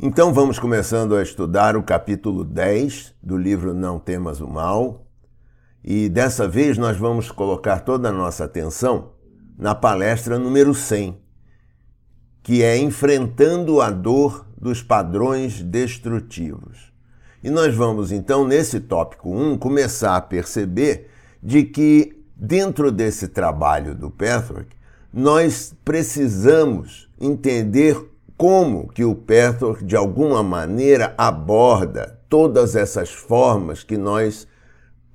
Então vamos começando a estudar o capítulo 10 do livro Não Temas o Mal. E dessa vez nós vamos colocar toda a nossa atenção na palestra número 100, que é Enfrentando a Dor dos Padrões Destrutivos. E nós vamos então, nesse tópico 1, começar a perceber de que dentro desse trabalho do Petrarch, nós precisamos entender como que o Petrarch, de alguma maneira, aborda todas essas formas que nós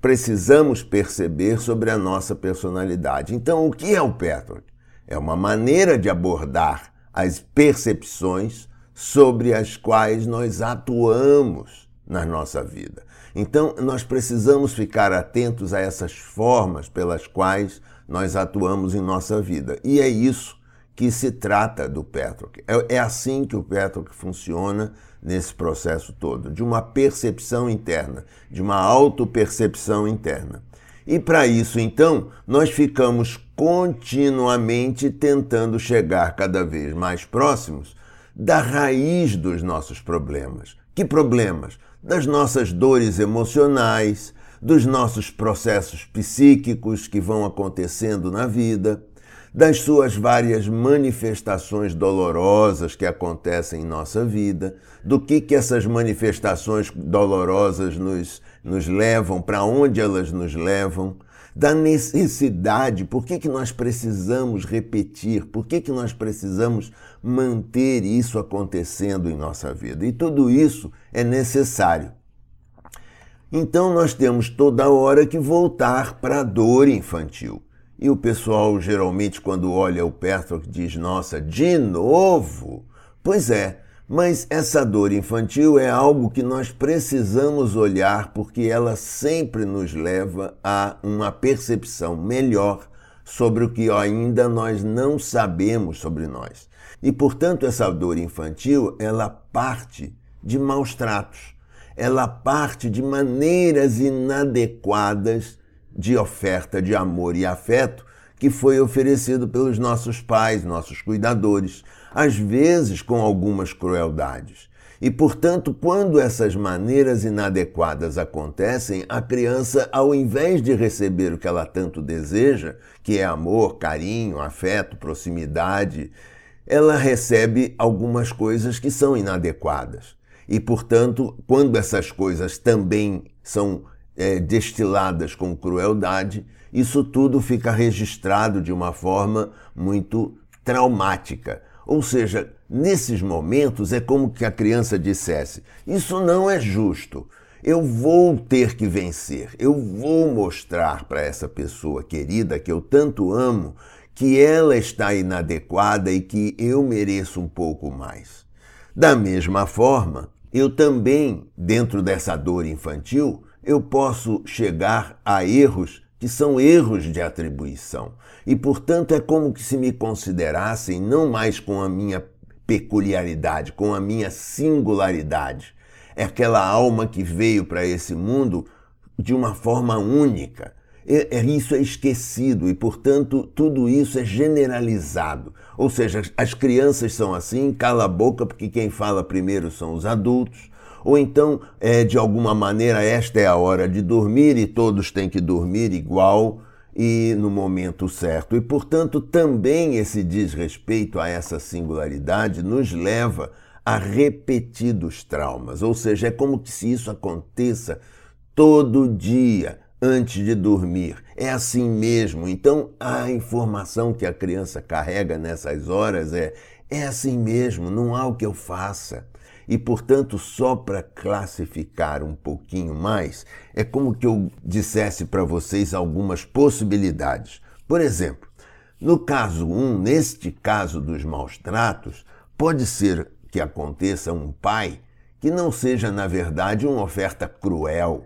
precisamos perceber sobre a nossa personalidade. Então, o que é o Petrarch? É uma maneira de abordar as percepções sobre as quais nós atuamos na nossa vida. Então, nós precisamos ficar atentos a essas formas pelas quais nós atuamos em nossa vida. E é isso que se trata do Petroc. É, é assim que o Petroc funciona nesse processo todo, de uma percepção interna, de uma autopercepção interna. E para isso, então, nós ficamos continuamente tentando chegar cada vez mais próximos da raiz dos nossos problemas. Que problemas? Das nossas dores emocionais, dos nossos processos psíquicos que vão acontecendo na vida das suas várias manifestações dolorosas que acontecem em nossa vida, do que, que essas manifestações dolorosas nos, nos levam, para onde elas nos levam, da necessidade, por que, que nós precisamos repetir, por que, que nós precisamos manter isso acontecendo em nossa vida. E tudo isso é necessário. Então nós temos toda hora que voltar para a dor infantil. E o pessoal geralmente, quando olha o Petrock, diz: Nossa, de novo? Pois é, mas essa dor infantil é algo que nós precisamos olhar porque ela sempre nos leva a uma percepção melhor sobre o que ainda nós não sabemos sobre nós. E portanto, essa dor infantil, ela parte de maus tratos. Ela parte de maneiras inadequadas de oferta de amor e afeto que foi oferecido pelos nossos pais, nossos cuidadores, às vezes com algumas crueldades. E, portanto, quando essas maneiras inadequadas acontecem, a criança, ao invés de receber o que ela tanto deseja, que é amor, carinho, afeto, proximidade, ela recebe algumas coisas que são inadequadas. E, portanto, quando essas coisas também são é, destiladas com crueldade, isso tudo fica registrado de uma forma muito traumática. Ou seja, nesses momentos é como que a criança dissesse: Isso não é justo. Eu vou ter que vencer. Eu vou mostrar para essa pessoa querida que eu tanto amo que ela está inadequada e que eu mereço um pouco mais. Da mesma forma, eu também, dentro dessa dor infantil, eu posso chegar a erros que são erros de atribuição. E, portanto, é como que se me considerassem não mais com a minha peculiaridade, com a minha singularidade. É aquela alma que veio para esse mundo de uma forma única. É, isso é esquecido e, portanto, tudo isso é generalizado. Ou seja, as crianças são assim, cala a boca, porque quem fala primeiro são os adultos ou então, é, de alguma maneira, esta é a hora de dormir e todos têm que dormir igual e no momento certo. E, portanto, também esse desrespeito a essa singularidade nos leva a repetidos traumas, ou seja, é como se isso aconteça todo dia antes de dormir. É assim mesmo. Então, a informação que a criança carrega nessas horas é: é assim mesmo, não há o que eu faça. E, portanto, só para classificar um pouquinho mais, é como que eu dissesse para vocês algumas possibilidades. Por exemplo, no caso 1, um, neste caso dos maus tratos, pode ser que aconteça um pai que não seja, na verdade, uma oferta cruel,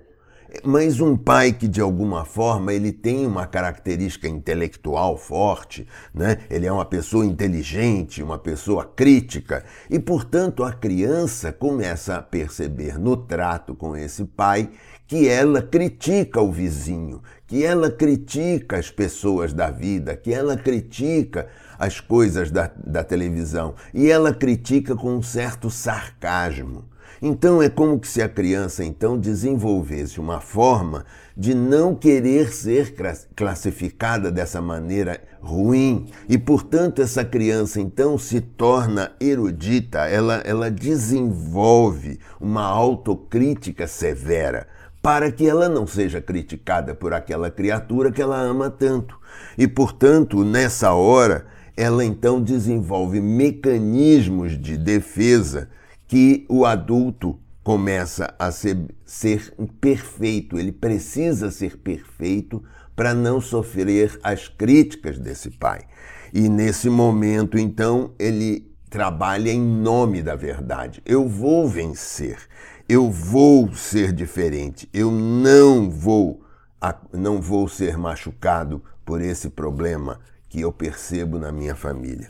mas um pai que de alguma forma ele tem uma característica intelectual forte, né? Ele é uma pessoa inteligente, uma pessoa crítica e, portanto, a criança começa a perceber no trato com esse pai que ela critica o vizinho, que ela critica as pessoas da vida, que ela critica as coisas da, da televisão e ela critica com um certo sarcasmo. Então é como se a criança então desenvolvesse uma forma de não querer ser classificada dessa maneira ruim e, portanto, essa criança então se torna erudita, ela, ela desenvolve uma autocrítica severa para que ela não seja criticada por aquela criatura que ela ama tanto. E, portanto, nessa hora, ela então desenvolve mecanismos de defesa que o adulto começa a ser, ser perfeito, ele precisa ser perfeito para não sofrer as críticas desse pai. E nesse momento, então, ele trabalha em nome da verdade. Eu vou vencer, eu vou ser diferente, eu não vou não vou ser machucado por esse problema que eu percebo na minha família.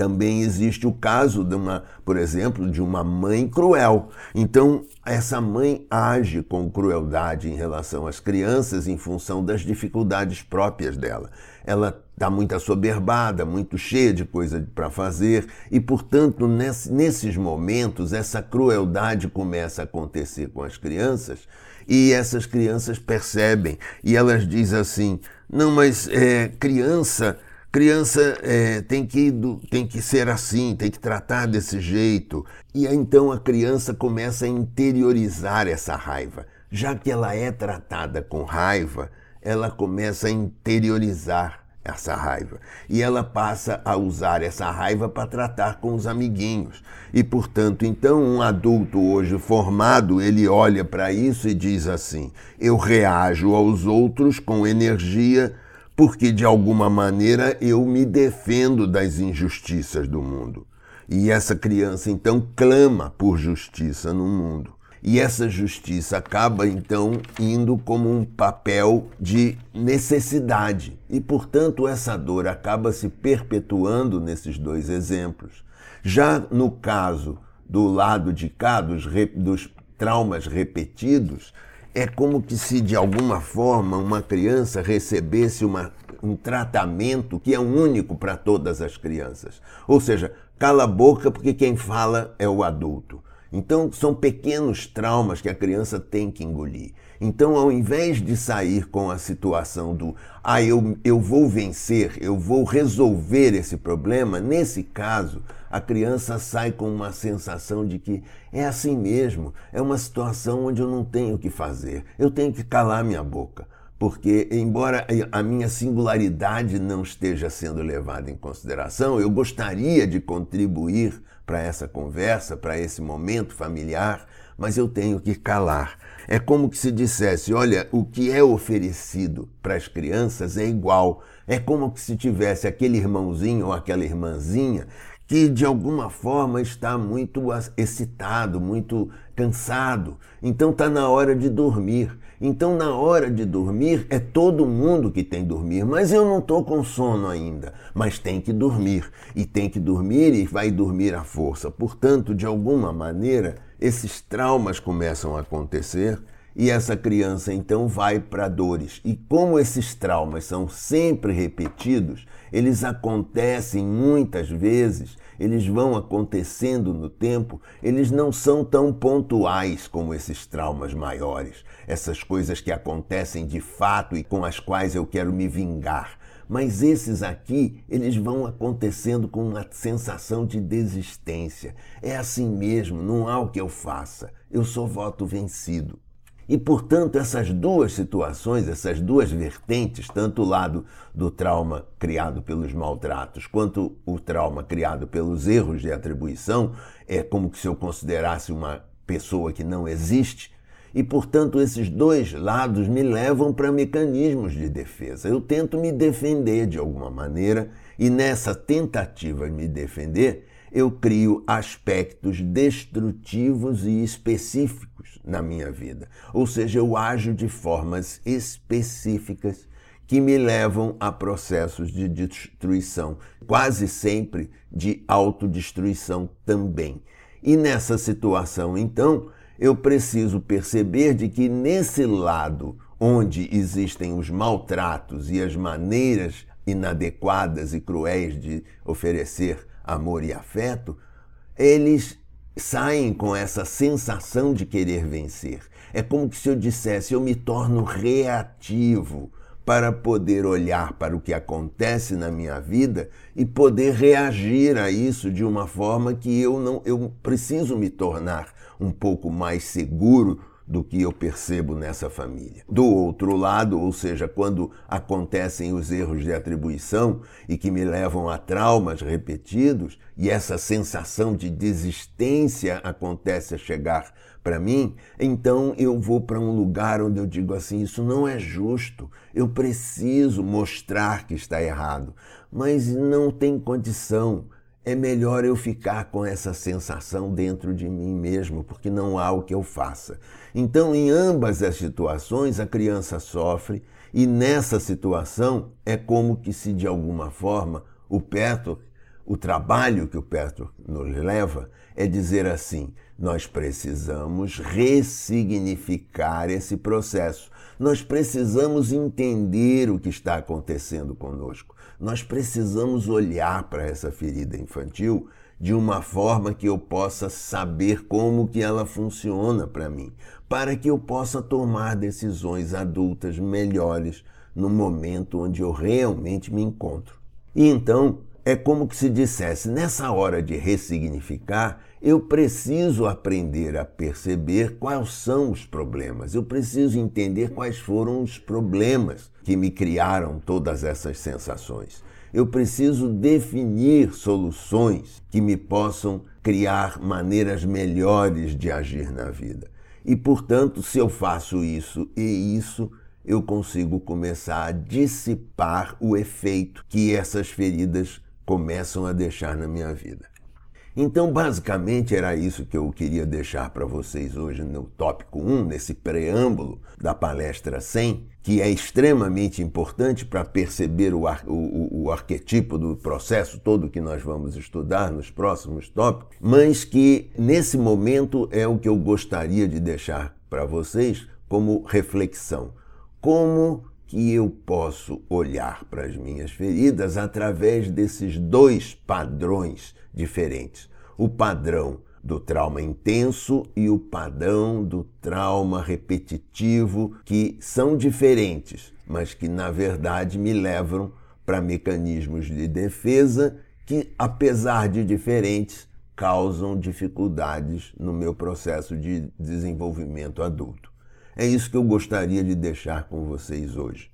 Também existe o caso de uma, por exemplo, de uma mãe cruel. Então, essa mãe age com crueldade em relação às crianças em função das dificuldades próprias dela. Ela está muito assoberbada, muito cheia de coisa para fazer, e, portanto, nesses momentos, essa crueldade começa a acontecer com as crianças, e essas crianças percebem, e elas dizem assim: não, mas é, criança Criança é, tem, que, tem que ser assim, tem que tratar desse jeito. E então a criança começa a interiorizar essa raiva. Já que ela é tratada com raiva, ela começa a interiorizar essa raiva. E ela passa a usar essa raiva para tratar com os amiguinhos. E, portanto, então um adulto hoje formado, ele olha para isso e diz assim: eu reajo aos outros com energia porque de alguma maneira eu me defendo das injustiças do mundo. E essa criança então clama por justiça no mundo. E essa justiça acaba então indo como um papel de necessidade. E, portanto, essa dor acaba se perpetuando nesses dois exemplos. Já no caso do lado de cá, dos, dos traumas repetidos, é como que se de alguma forma uma criança recebesse uma, um tratamento que é único para todas as crianças. Ou seja, cala a boca porque quem fala é o adulto. Então, são pequenos traumas que a criança tem que engolir. Então, ao invés de sair com a situação do, ah, eu, eu vou vencer, eu vou resolver esse problema, nesse caso, a criança sai com uma sensação de que é assim mesmo, é uma situação onde eu não tenho o que fazer, eu tenho que calar minha boca. Porque, embora a minha singularidade não esteja sendo levada em consideração, eu gostaria de contribuir para essa conversa, para esse momento familiar, mas eu tenho que calar. É como se dissesse: olha, o que é oferecido para as crianças é igual. É como se tivesse aquele irmãozinho ou aquela irmãzinha que de alguma forma está muito excitado, muito cansado. Então está na hora de dormir. Então, na hora de dormir, é todo mundo que tem que dormir. Mas eu não estou com sono ainda. Mas tem que dormir. E tem que dormir e vai dormir à força. Portanto, de alguma maneira, esses traumas começam a acontecer e essa criança então vai para dores. E como esses traumas são sempre repetidos, eles acontecem muitas vezes, eles vão acontecendo no tempo, eles não são tão pontuais como esses traumas maiores, essas coisas que acontecem de fato e com as quais eu quero me vingar. Mas esses aqui, eles vão acontecendo com uma sensação de desistência. É assim mesmo, não há o que eu faça. Eu sou voto vencido. E, portanto, essas duas situações, essas duas vertentes, tanto o lado do trauma criado pelos maltratos quanto o trauma criado pelos erros de atribuição, é como se eu considerasse uma pessoa que não existe. E, portanto, esses dois lados me levam para mecanismos de defesa. Eu tento me defender de alguma maneira, e nessa tentativa de me defender, eu crio aspectos destrutivos e específicos na minha vida. Ou seja, eu ajo de formas específicas que me levam a processos de destruição, quase sempre de autodestruição também. E nessa situação, então, eu preciso perceber de que nesse lado onde existem os maltratos e as maneiras inadequadas e cruéis de oferecer amor e afeto, eles saem com essa sensação de querer vencer. É como se eu dissesse: eu me torno reativo para poder olhar para o que acontece na minha vida e poder reagir a isso de uma forma que eu não eu preciso me tornar um pouco mais seguro do que eu percebo nessa família. Do outro lado, ou seja, quando acontecem os erros de atribuição e que me levam a traumas repetidos, e essa sensação de desistência acontece a chegar para mim, então eu vou para um lugar onde eu digo assim: isso não é justo, eu preciso mostrar que está errado, mas não tem condição é melhor eu ficar com essa sensação dentro de mim mesmo, porque não há o que eu faça. Então, em ambas as situações, a criança sofre, e nessa situação é como que se de alguma forma o Petro, o trabalho que o Petro nos leva é dizer assim: nós precisamos ressignificar esse processo. Nós precisamos entender o que está acontecendo conosco. Nós precisamos olhar para essa ferida infantil de uma forma que eu possa saber como que ela funciona para mim, para que eu possa tomar decisões adultas melhores no momento onde eu realmente me encontro. E então, é como que se dissesse, nessa hora de ressignificar, eu preciso aprender a perceber quais são os problemas. Eu preciso entender quais foram os problemas que me criaram todas essas sensações. Eu preciso definir soluções que me possam criar maneiras melhores de agir na vida. E, portanto, se eu faço isso e isso, eu consigo começar a dissipar o efeito que essas feridas começam a deixar na minha vida. Então, basicamente, era isso que eu queria deixar para vocês hoje no tópico 1, nesse preâmbulo da palestra 100, que é extremamente importante para perceber o, ar, o, o, arquetipo do processo todo que nós vamos estudar nos próximos tópicos, mas que nesse momento é o que eu gostaria de deixar para vocês como reflexão. Como que eu posso olhar para as minhas feridas através desses dois padrões diferentes: o padrão do trauma intenso e o padrão do trauma repetitivo, que são diferentes, mas que na verdade me levam para mecanismos de defesa que, apesar de diferentes, causam dificuldades no meu processo de desenvolvimento adulto. É isso que eu gostaria de deixar com vocês hoje.